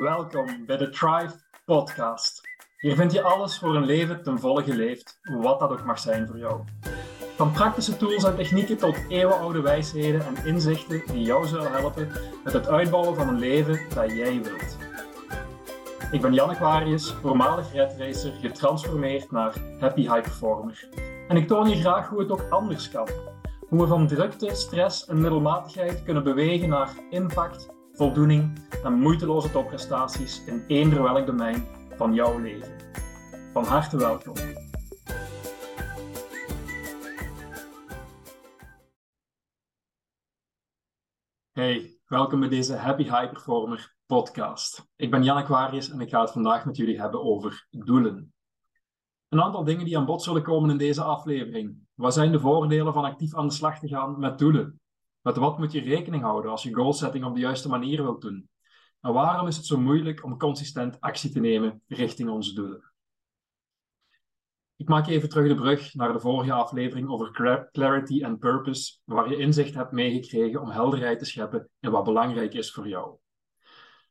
Welkom bij de Thrive Podcast. Hier vind je alles voor een leven ten volle geleefd, wat dat ook mag zijn voor jou. Van praktische tools en technieken tot eeuwenoude wijsheden en inzichten die jou zullen helpen met het uitbouwen van een leven dat jij wilt. Ik ben Jan Aquarius, voormalig redracer, getransformeerd naar Happy High Performer. En ik toon je graag hoe het ook anders kan. Hoe we van drukte, stress en middelmatigheid kunnen bewegen naar impact, voldoening en moeiteloze topprestaties in eender welk domein van jouw leven. Van harte welkom. Hey, welkom bij deze Happy High Performer podcast. Ik ben Jan Aquarius en ik ga het vandaag met jullie hebben over doelen. Een aantal dingen die aan bod zullen komen in deze aflevering. Wat zijn de voordelen van actief aan de slag te gaan met doelen? Met wat moet je rekening houden als je goalsetting op de juiste manier wilt doen? En waarom is het zo moeilijk om consistent actie te nemen richting onze doelen? Ik maak even terug de brug naar de vorige aflevering over clarity and purpose, waar je inzicht hebt meegekregen om helderheid te scheppen in wat belangrijk is voor jou.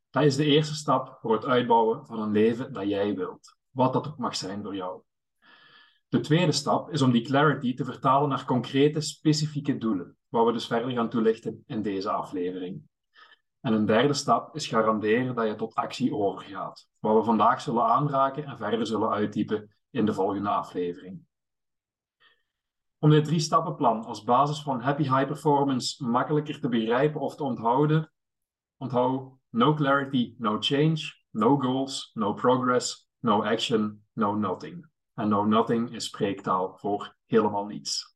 Dat is de eerste stap voor het uitbouwen van een leven dat jij wilt, wat dat ook mag zijn voor jou. De tweede stap is om die clarity te vertalen naar concrete, specifieke doelen, wat we dus verder gaan toelichten in deze aflevering. En een derde stap is garanderen dat je tot actie overgaat, wat we vandaag zullen aanraken en verder zullen uitdiepen in de volgende aflevering. Om dit drie-stappenplan als basis van Happy High Performance makkelijker te begrijpen of te onthouden, onthoud no clarity, no change, no goals, no progress, no action, no nothing. En no nothing is spreektaal voor helemaal niets.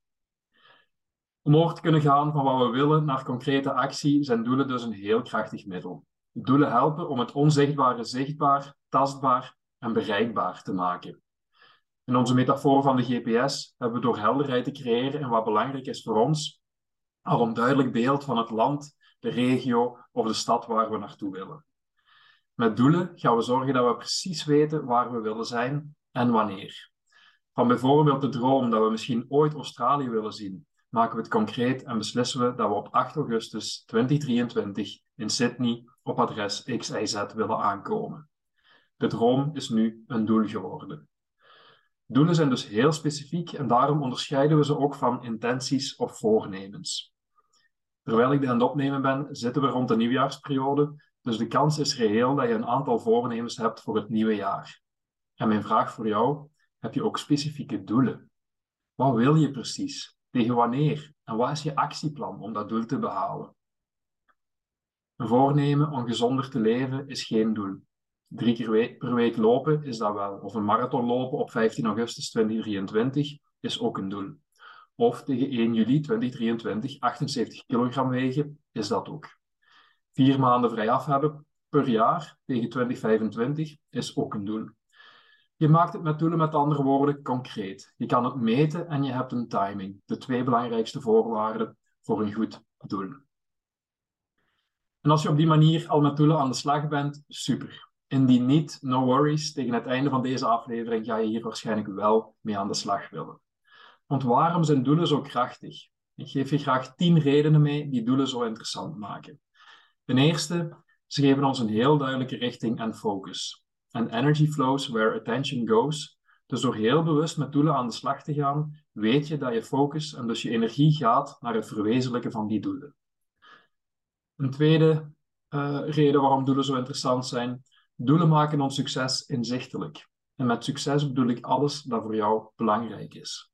Om over te kunnen gaan van wat we willen naar concrete actie zijn doelen dus een heel krachtig middel. Doelen helpen om het onzichtbare zichtbaar, tastbaar en bereikbaar te maken. In onze metafoor van de GPS hebben we door helderheid te creëren in wat belangrijk is voor ons, al een duidelijk beeld van het land, de regio of de stad waar we naartoe willen. Met doelen gaan we zorgen dat we precies weten waar we willen zijn en wanneer. Van bijvoorbeeld de droom dat we misschien ooit Australië willen zien, maken we het concreet en beslissen we dat we op 8 augustus 2023 in Sydney op adres XIZ willen aankomen. De droom is nu een doel geworden. Doelen zijn dus heel specifiek en daarom onderscheiden we ze ook van intenties of voornemens. Terwijl ik dit aan het opnemen ben, zitten we rond de nieuwjaarsperiode, dus de kans is reëel dat je een aantal voornemens hebt voor het nieuwe jaar. En mijn vraag voor jou, heb je ook specifieke doelen? Wat wil je precies? Tegen wanneer? En wat is je actieplan om dat doel te behalen? Een voornemen om gezonder te leven is geen doel. Drie keer per week lopen is dat wel. Of een marathon lopen op 15 augustus 2023 is ook een doel. Of tegen 1 juli 2023 78 kilogram wegen is dat ook. Vier maanden vrij af hebben per jaar tegen 2025 is ook een doel. Je maakt het met doelen met andere woorden concreet. Je kan het meten en je hebt een timing. De twee belangrijkste voorwaarden voor een goed doel. En als je op die manier al met doelen aan de slag bent, super. Indien niet, no worries. Tegen het einde van deze aflevering ga je hier waarschijnlijk wel mee aan de slag willen. Want waarom zijn doelen zo krachtig? Ik geef je graag tien redenen mee die doelen zo interessant maken. Ten eerste, ze geven ons een heel duidelijke richting en focus. En energy flows where attention goes. Dus door heel bewust met doelen aan de slag te gaan, weet je dat je focus en dus je energie gaat naar het verwezenlijken van die doelen. Een tweede uh, reden waarom doelen zo interessant zijn. Doelen maken ons succes inzichtelijk. En met succes bedoel ik alles dat voor jou belangrijk is.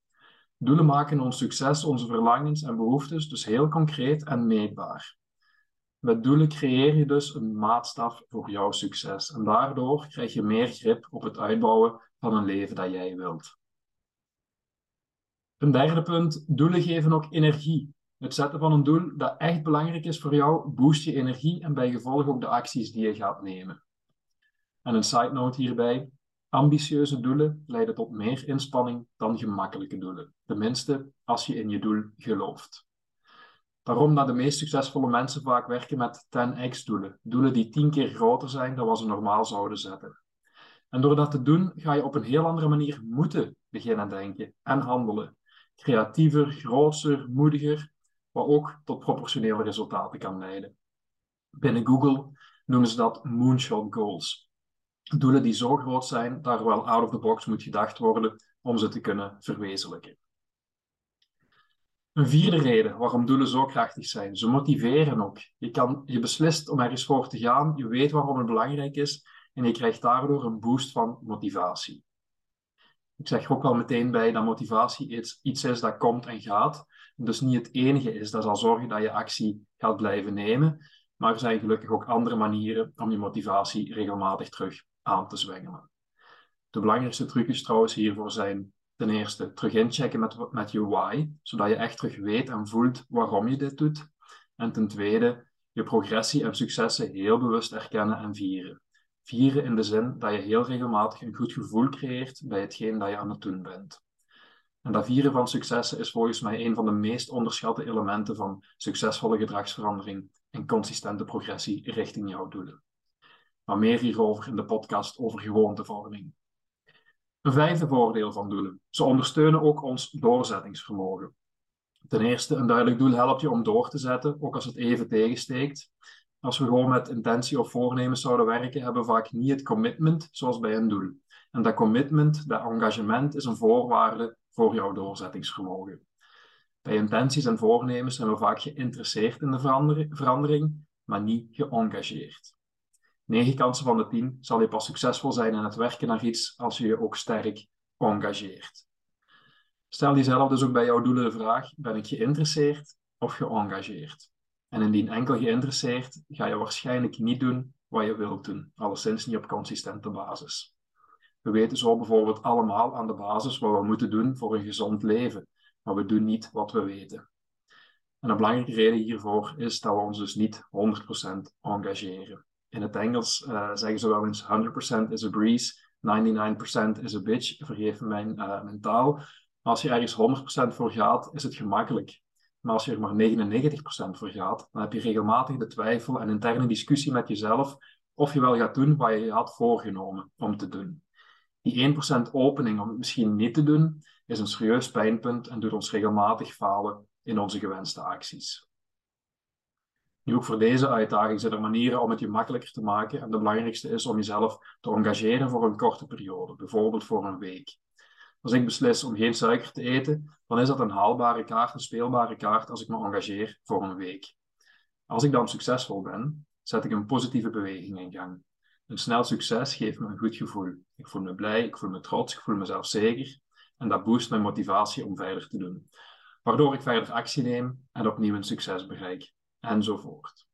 Doelen maken ons succes, onze verlangens en behoeftes dus heel concreet en meetbaar. Met doelen creëer je dus een maatstaf voor jouw succes. En daardoor krijg je meer grip op het uitbouwen van een leven dat jij wilt. Een derde punt, doelen geven ook energie. Het zetten van een doel dat echt belangrijk is voor jou, boost je energie en bij gevolg ook de acties die je gaat nemen. En een side note hierbij, ambitieuze doelen leiden tot meer inspanning dan gemakkelijke doelen. Tenminste, als je in je doel gelooft. Daarom dat de meest succesvolle mensen vaak werken met 10x-doelen. Doelen die tien keer groter zijn dan wat ze normaal zouden zetten. En door dat te doen, ga je op een heel andere manier moeten beginnen denken en handelen. Creatiever, groter, moediger, wat ook tot proportionele resultaten kan leiden. Binnen Google noemen ze dat moonshot goals. Doelen die zo groot zijn dat er wel out of the box moet gedacht worden om ze te kunnen verwezenlijken. Een vierde reden waarom doelen zo krachtig zijn. Ze motiveren ook. Je, kan, je beslist om ergens voor te gaan, je weet waarom het belangrijk is en je krijgt daardoor een boost van motivatie. Ik zeg er ook al meteen bij dat motivatie iets, iets is dat komt en gaat. Dus niet het enige is dat zal zorgen dat je actie gaat blijven nemen. Maar er zijn gelukkig ook andere manieren om je motivatie regelmatig terug aan te zwengelen. De belangrijkste trucjes trouwens hiervoor zijn ten eerste terug inchecken met, met je why, zodat je echt terug weet en voelt waarom je dit doet. En ten tweede, je progressie en successen heel bewust erkennen en vieren. Vieren in de zin dat je heel regelmatig een goed gevoel creëert bij hetgeen dat je aan het doen bent. En dat vieren van successen is volgens mij een van de meest onderschatte elementen van succesvolle gedragsverandering en consistente progressie richting jouw doelen. Maar meer hierover in de podcast over gewoontevorming. Een vijfde voordeel van doelen. Ze ondersteunen ook ons doorzettingsvermogen. Ten eerste, een duidelijk doel helpt je om door te zetten, ook als het even tegensteekt. Als we gewoon met intentie of voornemens zouden werken, hebben we vaak niet het commitment zoals bij een doel. En dat commitment, dat engagement, is een voorwaarde voor jouw doorzettingsvermogen. Bij intenties en voornemens zijn we vaak geïnteresseerd in de verandering, maar niet geëngageerd. 9 kansen van de 10 zal je pas succesvol zijn in het werken naar iets als je je ook sterk engageert. Stel jezelf dus ook bij jouw doelen de vraag: ben ik geïnteresseerd of geëngageerd? En indien enkel geïnteresseerd, ga je waarschijnlijk niet doen wat je wilt doen, alleszins niet op consistente basis. We weten zo bijvoorbeeld allemaal aan de basis wat we moeten doen voor een gezond leven, maar we doen niet wat we weten. En een belangrijke reden hiervoor is dat we ons dus niet 100% engageren. In het Engels uh, zeggen ze wel eens 100% is a breeze, 99% is a bitch. Vergeef mijn, uh, mijn taal. Als je ergens 100% voor gaat, is het gemakkelijk. Maar als je er maar 99% voor gaat, dan heb je regelmatig de twijfel en interne discussie met jezelf of je wel gaat doen wat je had voorgenomen om te doen. Die 1% opening om het misschien niet te doen, is een serieus pijnpunt en doet ons regelmatig falen in onze gewenste acties. Nu ook voor deze uitdaging zijn er manieren om het je makkelijker te maken. En de belangrijkste is om jezelf te engageren voor een korte periode, bijvoorbeeld voor een week. Als ik beslis om geen suiker te eten, dan is dat een haalbare kaart, een speelbare kaart als ik me engageer voor een week. Als ik dan succesvol ben, zet ik een positieve beweging in gang. Een snel succes geeft me een goed gevoel. Ik voel me blij, ik voel me trots, ik voel mezelf zeker. En dat boost mijn motivatie om verder te doen. Waardoor ik verder actie neem en opnieuw een succes bereik enzovoort.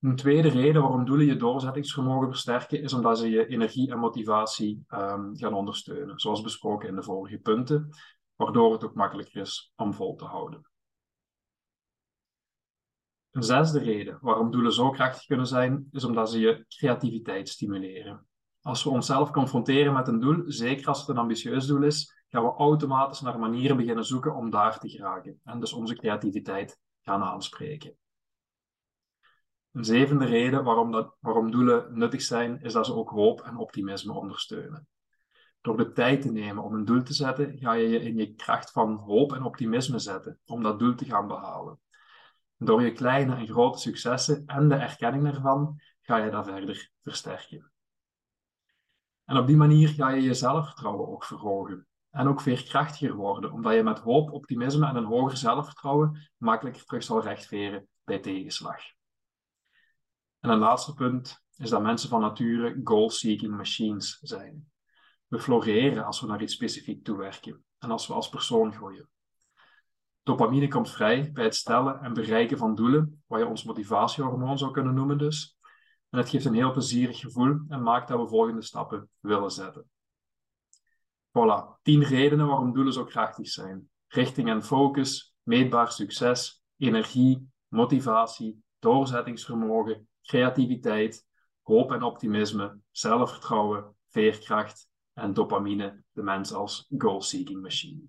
Een tweede reden waarom doelen je doorzettingsvermogen versterken, is omdat ze je energie en motivatie um, gaan ondersteunen, zoals besproken in de vorige punten, waardoor het ook makkelijker is om vol te houden. Een zesde reden waarom doelen zo krachtig kunnen zijn, is omdat ze je creativiteit stimuleren. Als we onszelf confronteren met een doel, zeker als het een ambitieus doel is, gaan we automatisch naar manieren beginnen zoeken om daar te geraken en dus onze creativiteit gaan aanspreken. Een zevende reden waarom, dat, waarom doelen nuttig zijn, is dat ze ook hoop en optimisme ondersteunen. Door de tijd te nemen om een doel te zetten, ga je je in je kracht van hoop en optimisme zetten om dat doel te gaan behalen. Door je kleine en grote successen en de erkenning daarvan, ga je dat verder versterken. En op die manier ga je je zelfvertrouwen ook verhogen en ook veerkrachtiger worden, omdat je met hoop, optimisme en een hoger zelfvertrouwen makkelijker terug zal rechtveren bij tegenslag. En een laatste punt is dat mensen van nature goal-seeking machines zijn. We floreren als we naar iets specifiek toewerken en als we als persoon groeien. Dopamine komt vrij bij het stellen en bereiken van doelen, wat je ons motivatiehormoon zou kunnen noemen dus. En het geeft een heel plezierig gevoel en maakt dat we volgende stappen willen zetten. Voilà, tien redenen waarom doelen zo krachtig zijn. Richting en focus, meetbaar succes, energie, motivatie, doorzettingsvermogen, creativiteit, hoop en optimisme, zelfvertrouwen, veerkracht en dopamine, de mens als goal-seeking machine.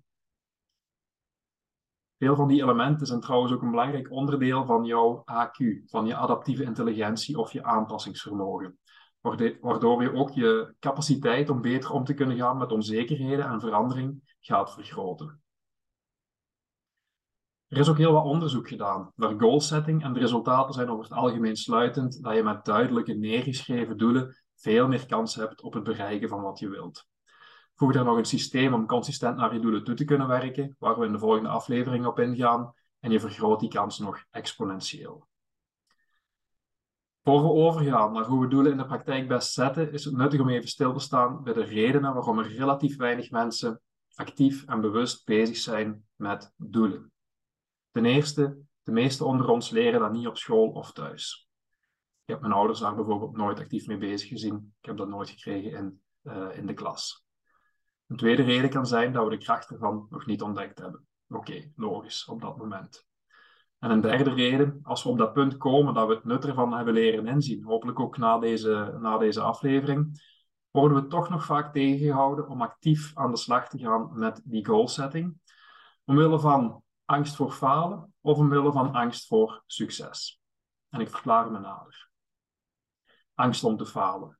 Veel van die elementen zijn trouwens ook een belangrijk onderdeel van jouw AQ, van je adaptieve intelligentie of je aanpassingsvermogen waardoor je ook je capaciteit om beter om te kunnen gaan met onzekerheden en verandering gaat vergroten. Er is ook heel wat onderzoek gedaan naar goal setting en de resultaten zijn over het algemeen sluitend dat je met duidelijke neergeschreven doelen veel meer kans hebt op het bereiken van wat je wilt. Voeg daar nog een systeem om consistent naar je doelen toe te kunnen werken, waar we in de volgende aflevering op ingaan, en je vergroot die kans nog exponentieel. Voor we overgaan naar hoe we doelen in de praktijk best zetten, is het nuttig om even stil te staan bij de redenen waarom er relatief weinig mensen actief en bewust bezig zijn met doelen. Ten eerste, de meeste onder ons leren dat niet op school of thuis. Ik heb mijn ouders daar bijvoorbeeld nooit actief mee bezig gezien. Ik heb dat nooit gekregen in, uh, in de klas. Een tweede reden kan zijn dat we de kracht ervan nog niet ontdekt hebben. Oké, logisch, op dat moment. En een derde reden, als we op dat punt komen dat we het nut ervan hebben leren inzien, hopelijk ook na deze, na deze aflevering, worden we toch nog vaak tegengehouden om actief aan de slag te gaan met die goalsetting, omwille van angst voor falen of omwille van angst voor succes. En ik verklaar me nader. Angst om te falen.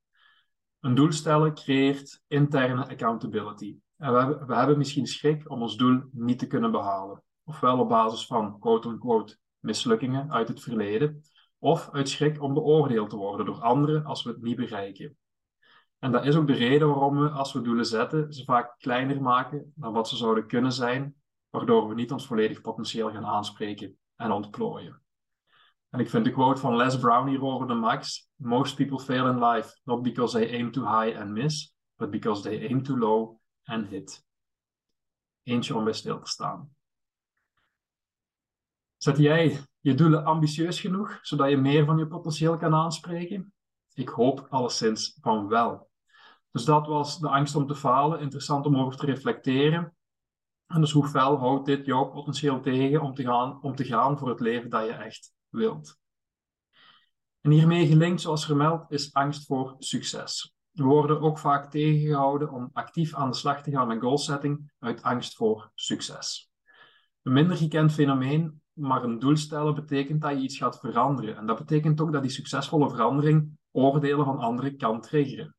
Een doel stellen creëert interne accountability. En we hebben, we hebben misschien schrik om ons doel niet te kunnen behalen. Ofwel op basis van quote-unquote mislukkingen uit het verleden, of uit schrik om beoordeeld te worden door anderen als we het niet bereiken. En dat is ook de reden waarom we, als we doelen zetten, ze vaak kleiner maken dan wat ze zouden kunnen zijn, waardoor we niet ons volledig potentieel gaan aanspreken en ontplooien. En ik vind de quote van Les Brown hierover de max. Most people fail in life, not because they aim too high and miss, but because they aim too low and hit. Eentje om bij stil te staan. Zet jij je doelen ambitieus genoeg, zodat je meer van je potentieel kan aanspreken? Ik hoop alleszins van wel. Dus dat was de angst om te falen. Interessant om over te reflecteren. En dus hoe fel houdt dit jouw potentieel tegen om te gaan, om te gaan voor het leven dat je echt wilt? En hiermee gelinkt, zoals vermeld, is angst voor succes. We worden ook vaak tegengehouden om actief aan de slag te gaan met goalsetting uit angst voor succes. Een minder gekend fenomeen, maar een doel stellen betekent dat je iets gaat veranderen. En dat betekent ook dat die succesvolle verandering oordelen van anderen kan triggeren.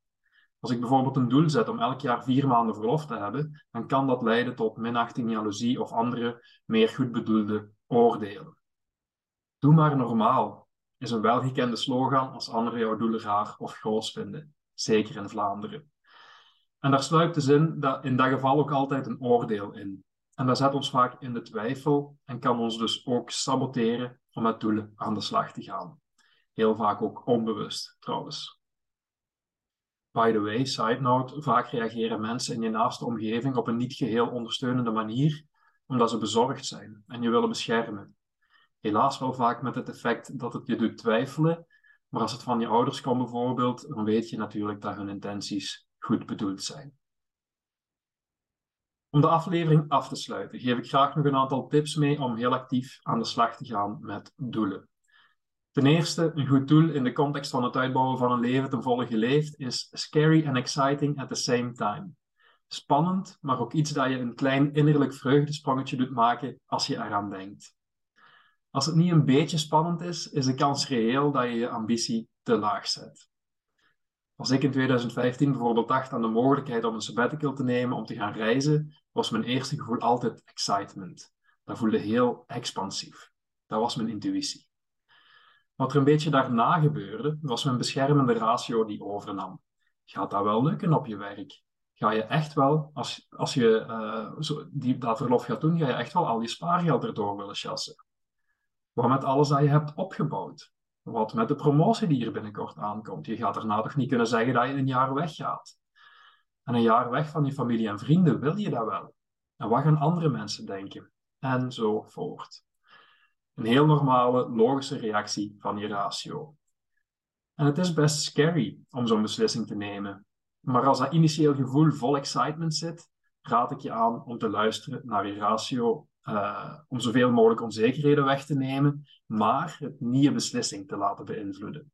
Als ik bijvoorbeeld een doel zet om elk jaar vier maanden verlof te hebben, dan kan dat leiden tot minachting, jaloezie of andere meer goed bedoelde oordelen. Doe maar normaal is een welgekende slogan als anderen jouw doelen raar of groot vinden, zeker in Vlaanderen. En daar sluipt de zin dat in dat geval ook altijd een oordeel in. En dat zet ons vaak in de twijfel en kan ons dus ook saboteren om met doelen aan de slag te gaan. Heel vaak ook onbewust trouwens. By the way, side note, vaak reageren mensen in je naaste omgeving op een niet geheel ondersteunende manier, omdat ze bezorgd zijn en je willen beschermen. Helaas wel vaak met het effect dat het je doet twijfelen, maar als het van je ouders komt bijvoorbeeld, dan weet je natuurlijk dat hun intenties goed bedoeld zijn. Om de aflevering af te sluiten, geef ik graag nog een aantal tips mee om heel actief aan de slag te gaan met doelen. Ten eerste, een goed doel in de context van het uitbouwen van een leven ten volle geleefd is scary and exciting at the same time. Spannend, maar ook iets dat je een klein innerlijk vreugdesprongetje doet maken als je eraan denkt. Als het niet een beetje spannend is, is de kans reëel dat je je ambitie te laag zet. Als ik in 2015 bijvoorbeeld dacht aan de mogelijkheid om een sabbatical te nemen om te gaan reizen, was mijn eerste gevoel altijd excitement. Dat voelde heel expansief. Dat was mijn intuïtie. Wat er een beetje daarna gebeurde, was mijn beschermende ratio die overnam. Gaat dat wel lukken op je werk? Ga je echt wel, als, als je uh, zo, die, dat verlof gaat doen, ga je echt wel al je spaargeld erdoor willen chassen? Wat met alles dat je hebt opgebouwd? Wat met de promotie die hier binnenkort aankomt? Je gaat daarna toch niet kunnen zeggen dat je een jaar weggaat? En een jaar weg van je familie en vrienden, wil je dat wel? En wat gaan andere mensen denken? Enzovoort. Een heel normale, logische reactie van je ratio. En het is best scary om zo'n beslissing te nemen. Maar als dat initieel gevoel vol excitement zit, raad ik je aan om te luisteren naar je ratio, uh, om zoveel mogelijk onzekerheden weg te nemen, maar het niet je beslissing te laten beïnvloeden.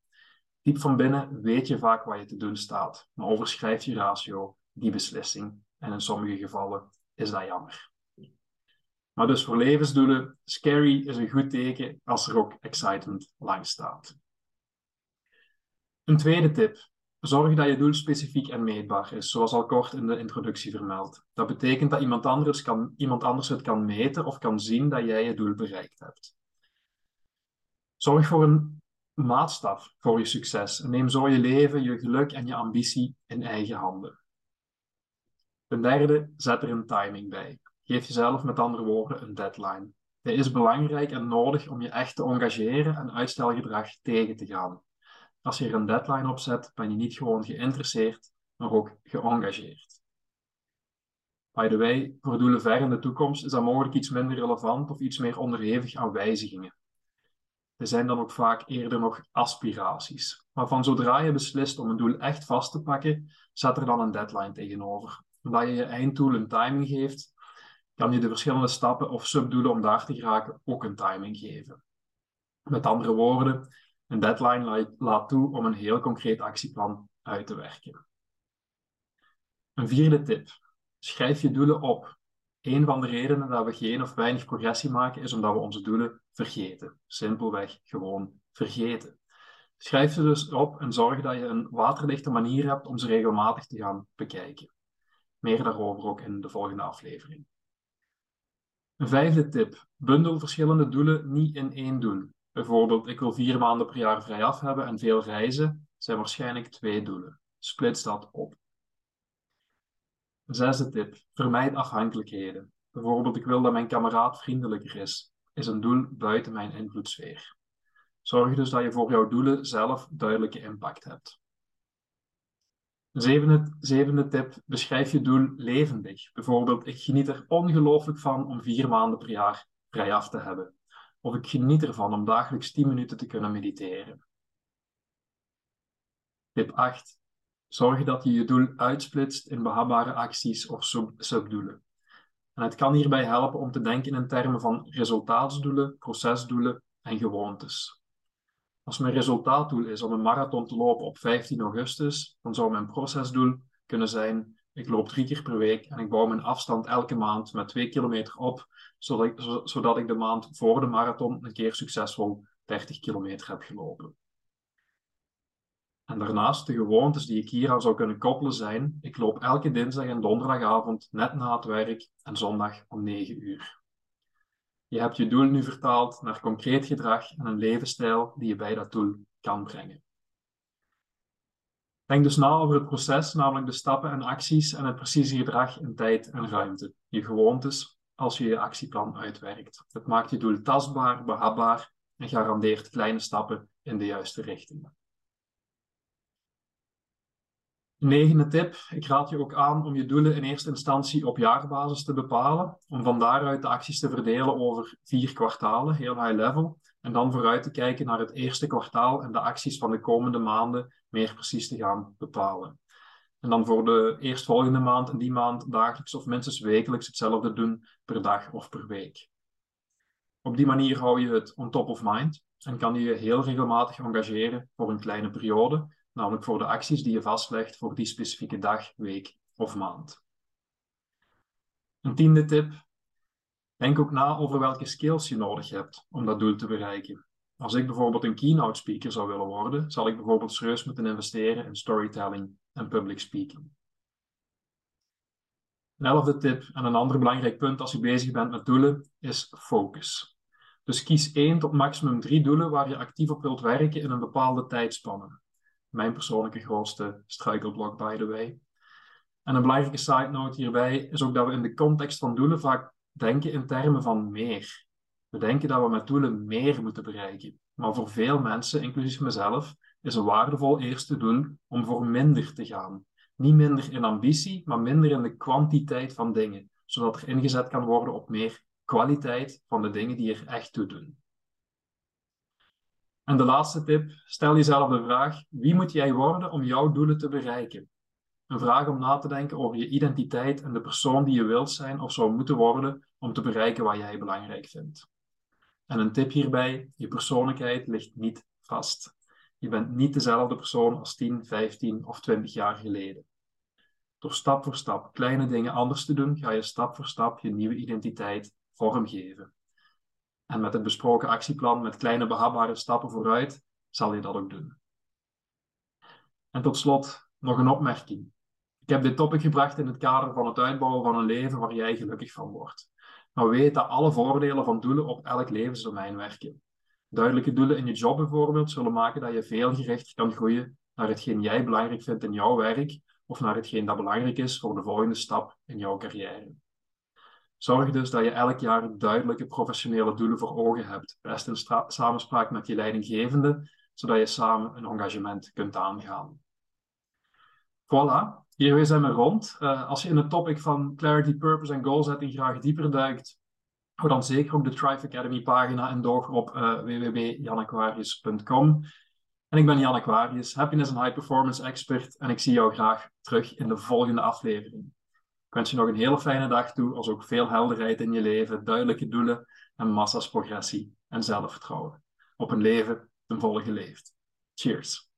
Diep van binnen weet je vaak wat je te doen staat, maar overschrijft je ratio die beslissing. En in sommige gevallen is dat jammer. Maar dus voor levensdoelen, scary is een goed teken als er ook excitement langs staat. Een tweede tip. Zorg dat je doel specifiek en meetbaar is, zoals al kort in de introductie vermeld. Dat betekent dat iemand anders, kan, iemand anders het kan meten of kan zien dat jij je doel bereikt hebt. Zorg voor een maatstaf voor je succes en neem zo je leven, je geluk en je ambitie in eigen handen. Ten derde, zet er een timing bij. Geef jezelf met andere woorden een deadline. Dit is belangrijk en nodig om je echt te engageren en uitstelgedrag tegen te gaan. Als je er een deadline op zet, ben je niet gewoon geïnteresseerd, maar ook geëngageerd. By the way, voor doelen ver in de toekomst is dat mogelijk iets minder relevant of iets meer onderhevig aan wijzigingen. Er zijn dan ook vaak eerder nog aspiraties. Maar van zodra je beslist om een doel echt vast te pakken, zet er dan een deadline tegenover. Omdat je je einddoel een timing geeft, kan je de verschillende stappen of subdoelen om daar te geraken ook een timing geven. Met andere woorden, een deadline laat toe om een heel concreet actieplan uit te werken. Een vierde tip. Schrijf je doelen op. Een van de redenen dat we geen of weinig progressie maken is omdat we onze doelen vergeten. Simpelweg gewoon vergeten. Schrijf ze dus op en zorg dat je een waterdichte manier hebt om ze regelmatig te gaan bekijken. Meer daarover ook in de volgende aflevering. Een vijfde tip. Bundel verschillende doelen niet in één doel. Bijvoorbeeld, ik wil vier maanden per jaar vrij af hebben en veel reizen, zijn waarschijnlijk twee doelen. Splits dat op. Zesde tip. Vermijd afhankelijkheden. Bijvoorbeeld, ik wil dat mijn kameraad vriendelijker is, is een doel buiten mijn invloedssfeer. Zorg dus dat je voor jouw doelen zelf duidelijke impact hebt. Zevende, zevende tip, beschrijf je doel levendig. Bijvoorbeeld, ik geniet er ongelooflijk van om vier maanden per jaar vrij af te hebben. Of ik geniet ervan om dagelijks 10 minuten te kunnen mediteren. Tip 8. Zorg dat je je doel uitsplitst in behapbare acties of sub subdoelen. En het kan hierbij helpen om te denken in termen van resultaatsdoelen, procesdoelen en gewoontes. Als mijn resultaatdoel is om een marathon te lopen op 15 augustus, dan zou mijn procesdoel kunnen zijn: ik loop drie keer per week en ik bouw mijn afstand elke maand met 2 kilometer op, zodat ik, zodat ik de maand voor de marathon een keer succesvol 30 kilometer heb gelopen. En daarnaast de gewoontes die ik hier aan zou kunnen koppelen zijn: ik loop elke dinsdag en donderdagavond net na het werk en zondag om 9 uur. Je hebt je doel nu vertaald naar concreet gedrag en een levensstijl die je bij dat doel kan brengen. Denk dus na over het proces, namelijk de stappen en acties en het precieze gedrag in tijd en ruimte. Je gewoontes als je je actieplan uitwerkt. Het maakt je doel tastbaar, behapbaar en garandeert kleine stappen in de juiste richting. Negende tip. Ik raad je ook aan om je doelen in eerste instantie op jaarbasis te bepalen, om van daaruit de acties te verdelen over vier kwartalen, heel high level, en dan vooruit te kijken naar het eerste kwartaal en de acties van de komende maanden meer precies te gaan bepalen. En dan voor de eerstvolgende maand en die maand dagelijks of minstens wekelijks hetzelfde doen per dag of per week. Op die manier hou je het on top of mind en kan je je heel regelmatig engageren voor een kleine periode, namelijk voor de acties die je vastlegt voor die specifieke dag, week of maand. Een tiende tip. Denk ook na over welke skills je nodig hebt om dat doel te bereiken. Als ik bijvoorbeeld een keynote speaker zou willen worden, zal ik bijvoorbeeld serieus moeten investeren in storytelling en public speaking. Een elfde tip en een ander belangrijk punt als je bezig bent met doelen is focus. Dus kies één tot maximum drie doelen waar je actief op wilt werken in een bepaalde tijdspanne mijn persoonlijke grootste struikelblok, by the way. En een belangrijke side note hierbij is ook dat we in de context van doelen vaak denken in termen van meer. We denken dat we met doelen meer moeten bereiken. Maar voor veel mensen, inclusief mezelf, is een waardevol eerste doel om voor minder te gaan. Niet minder in ambitie, maar minder in de kwantiteit van dingen, zodat er ingezet kan worden op meer kwaliteit van de dingen die er echt toe doen. En de laatste tip, stel jezelf de vraag, wie moet jij worden om jouw doelen te bereiken? Een vraag om na te denken over je identiteit en de persoon die je wilt zijn of zou moeten worden om te bereiken wat jij belangrijk vindt. En een tip hierbij, je persoonlijkheid ligt niet vast. Je bent niet dezelfde persoon als 10, 15 of 20 jaar geleden. Door stap voor stap kleine dingen anders te doen, ga je stap voor stap je nieuwe identiteit vormgeven. En met het besproken actieplan met kleine behapbare stappen vooruit, zal je dat ook doen. En tot slot nog een opmerking. Ik heb dit topic gebracht in het kader van het uitbouwen van een leven waar jij gelukkig van wordt. Maar weet dat alle voordelen van doelen op elk levensdomein werken. Duidelijke doelen in je job bijvoorbeeld zullen maken dat je veel gericht kan groeien naar hetgeen jij belangrijk vindt in jouw werk of naar hetgeen dat belangrijk is voor de volgende stap in jouw carrière. Zorg dus dat je elk jaar duidelijke professionele doelen voor ogen hebt, best in samenspraak met je leidinggevende, zodat je samen een engagement kunt aangaan. Voilà, hiermee zijn we rond. Uh, als je in het topic van clarity, purpose en goal setting graag dieper duikt, hou dan zeker ook de Thrive Academy pagina en door op uh, www.janaquarius.com. En ik ben Jan Aquarius, Happiness and High Performance Expert en ik zie jou graag terug in de volgende aflevering. Ik wens je nog een hele fijne dag toe, als ook veel helderheid in je leven, duidelijke doelen en massa's progressie en zelfvertrouwen. Op een leven ten volle geleefd. Cheers!